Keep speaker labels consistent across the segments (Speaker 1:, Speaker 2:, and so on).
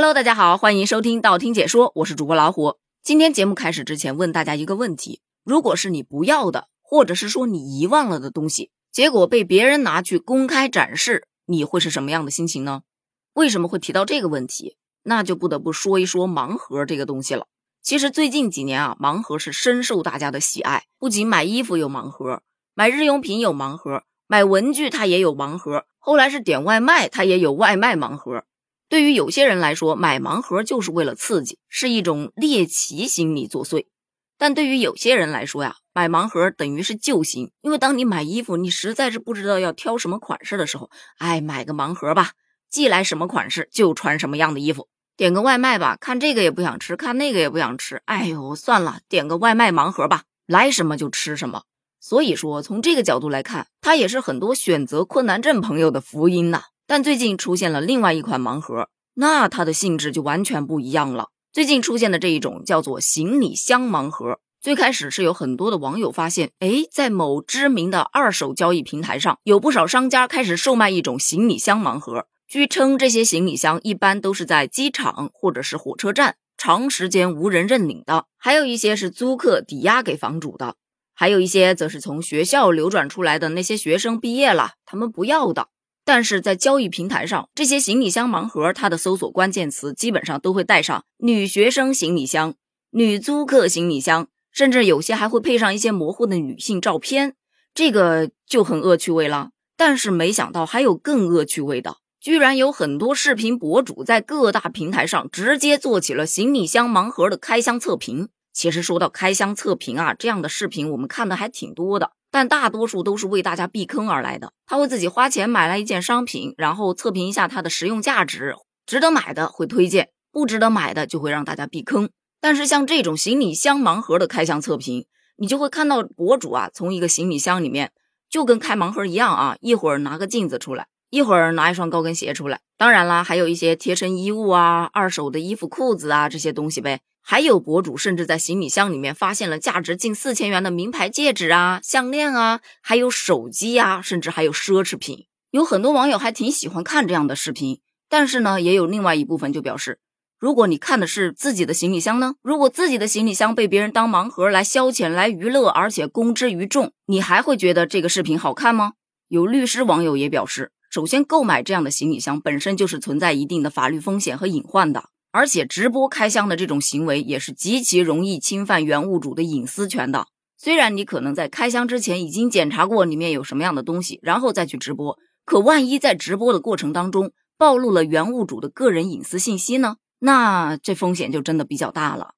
Speaker 1: Hello，大家好，欢迎收听道听解说，我是主播老虎。今天节目开始之前，问大家一个问题：如果是你不要的，或者是说你遗忘了的东西，结果被别人拿去公开展示，你会是什么样的心情呢？为什么会提到这个问题？那就不得不说一说盲盒这个东西了。其实最近几年啊，盲盒是深受大家的喜爱，不仅买衣服有盲盒，买日用品有盲盒，买文具它也有盲盒，后来是点外卖，它也有外卖盲盒。对于有些人来说，买盲盒就是为了刺激，是一种猎奇心理作祟；但对于有些人来说呀，买盲盒等于是救星，因为当你买衣服，你实在是不知道要挑什么款式的时候，哎，买个盲盒吧，寄来什么款式就穿什么样的衣服。点个外卖吧，看这个也不想吃，看那个也不想吃，哎呦，算了，点个外卖盲盒吧，来什么就吃什么。所以说，从这个角度来看，它也是很多选择困难症朋友的福音呐。但最近出现了另外一款盲盒，那它的性质就完全不一样了。最近出现的这一种叫做行李箱盲盒，最开始是有很多的网友发现，哎，在某知名的二手交易平台上，有不少商家开始售卖一种行李箱盲盒。据称，这些行李箱一般都是在机场或者是火车站长时间无人认领的，还有一些是租客抵押给房主的，还有一些则是从学校流转出来的那些学生毕业了，他们不要的。但是在交易平台上，这些行李箱盲盒，它的搜索关键词基本上都会带上“女学生行李箱”“女租客行李箱”，甚至有些还会配上一些模糊的女性照片，这个就很恶趣味了。但是没想到还有更恶趣味的，居然有很多视频博主在各大平台上直接做起了行李箱盲盒的开箱测评。其实说到开箱测评啊，这样的视频我们看的还挺多的。但大多数都是为大家避坑而来的。他会自己花钱买来一件商品，然后测评一下它的实用价值，值得买的会推荐，不值得买的就会让大家避坑。但是像这种行李箱盲盒的开箱测评，你就会看到博主啊，从一个行李箱里面就跟开盲盒一样啊，一会儿拿个镜子出来，一会儿拿一双高跟鞋出来。当然啦，还有一些贴身衣物啊、二手的衣服、裤子啊这些东西呗。还有博主甚至在行李箱里面发现了价值近四千元的名牌戒指啊、项链啊，还有手机啊，甚至还有奢侈品。有很多网友还挺喜欢看这样的视频，但是呢，也有另外一部分就表示，如果你看的是自己的行李箱呢？如果自己的行李箱被别人当盲盒来消遣、来娱乐，而且公之于众，你还会觉得这个视频好看吗？有律师网友也表示，首先购买这样的行李箱本身就是存在一定的法律风险和隐患的。而且直播开箱的这种行为也是极其容易侵犯原物主的隐私权的。虽然你可能在开箱之前已经检查过里面有什么样的东西，然后再去直播，可万一在直播的过程当中暴露了原物主的个人隐私信息呢？那这风险就真的比较大了。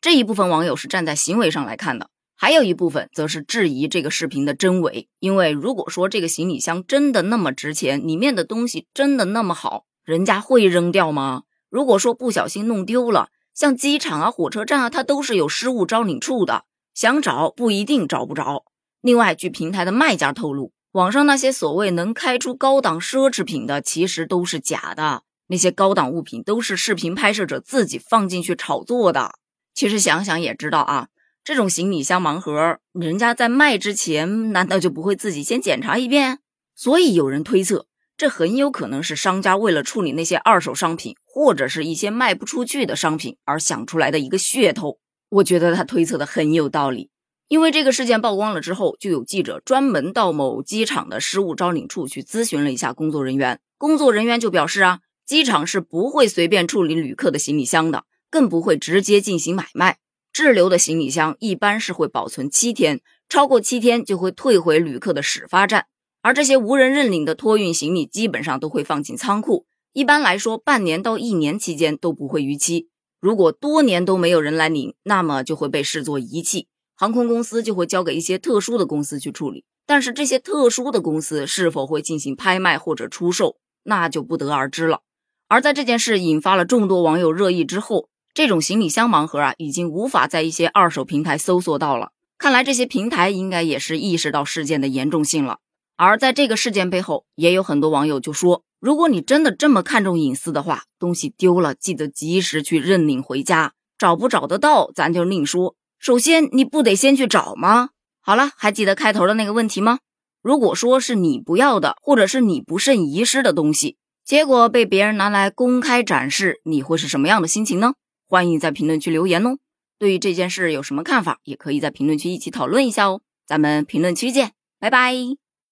Speaker 1: 这一部分网友是站在行为上来看的，还有一部分则是质疑这个视频的真伪。因为如果说这个行李箱真的那么值钱，里面的东西真的那么好，人家会扔掉吗？如果说不小心弄丢了，像机场啊、火车站啊，它都是有失物招领处的，想找不一定找不着。另外，据平台的卖家透露，网上那些所谓能开出高档奢侈品的，其实都是假的。那些高档物品都是视频拍摄者自己放进去炒作的。其实想想也知道啊，这种行李箱盲盒，人家在卖之前，难道就不会自己先检查一遍？所以有人推测。这很有可能是商家为了处理那些二手商品，或者是一些卖不出去的商品而想出来的一个噱头。我觉得他推测的很有道理，因为这个事件曝光了之后，就有记者专门到某机场的失物招领处去咨询了一下工作人员。工作人员就表示啊，机场是不会随便处理旅客的行李箱的，更不会直接进行买卖。滞留的行李箱一般是会保存七天，超过七天就会退回旅客的始发站。而这些无人认领的托运行李，基本上都会放进仓库。一般来说，半年到一年期间都不会逾期。如果多年都没有人来领，那么就会被视作遗弃，航空公司就会交给一些特殊的公司去处理。但是这些特殊的公司是否会进行拍卖或者出售，那就不得而知了。而在这件事引发了众多网友热议之后，这种行李箱盲盒啊，已经无法在一些二手平台搜索到了。看来这些平台应该也是意识到事件的严重性了。而在这个事件背后，也有很多网友就说：“如果你真的这么看重隐私的话，东西丢了记得及时去认领回家。找不找得到，咱就另说。首先，你不得先去找吗？”好了，还记得开头的那个问题吗？如果说是你不要的，或者是你不慎遗失的东西，结果被别人拿来公开展示，你会是什么样的心情呢？欢迎在评论区留言哦。对于这件事有什么看法，也可以在评论区一起讨论一下哦。咱们评论区见，拜拜。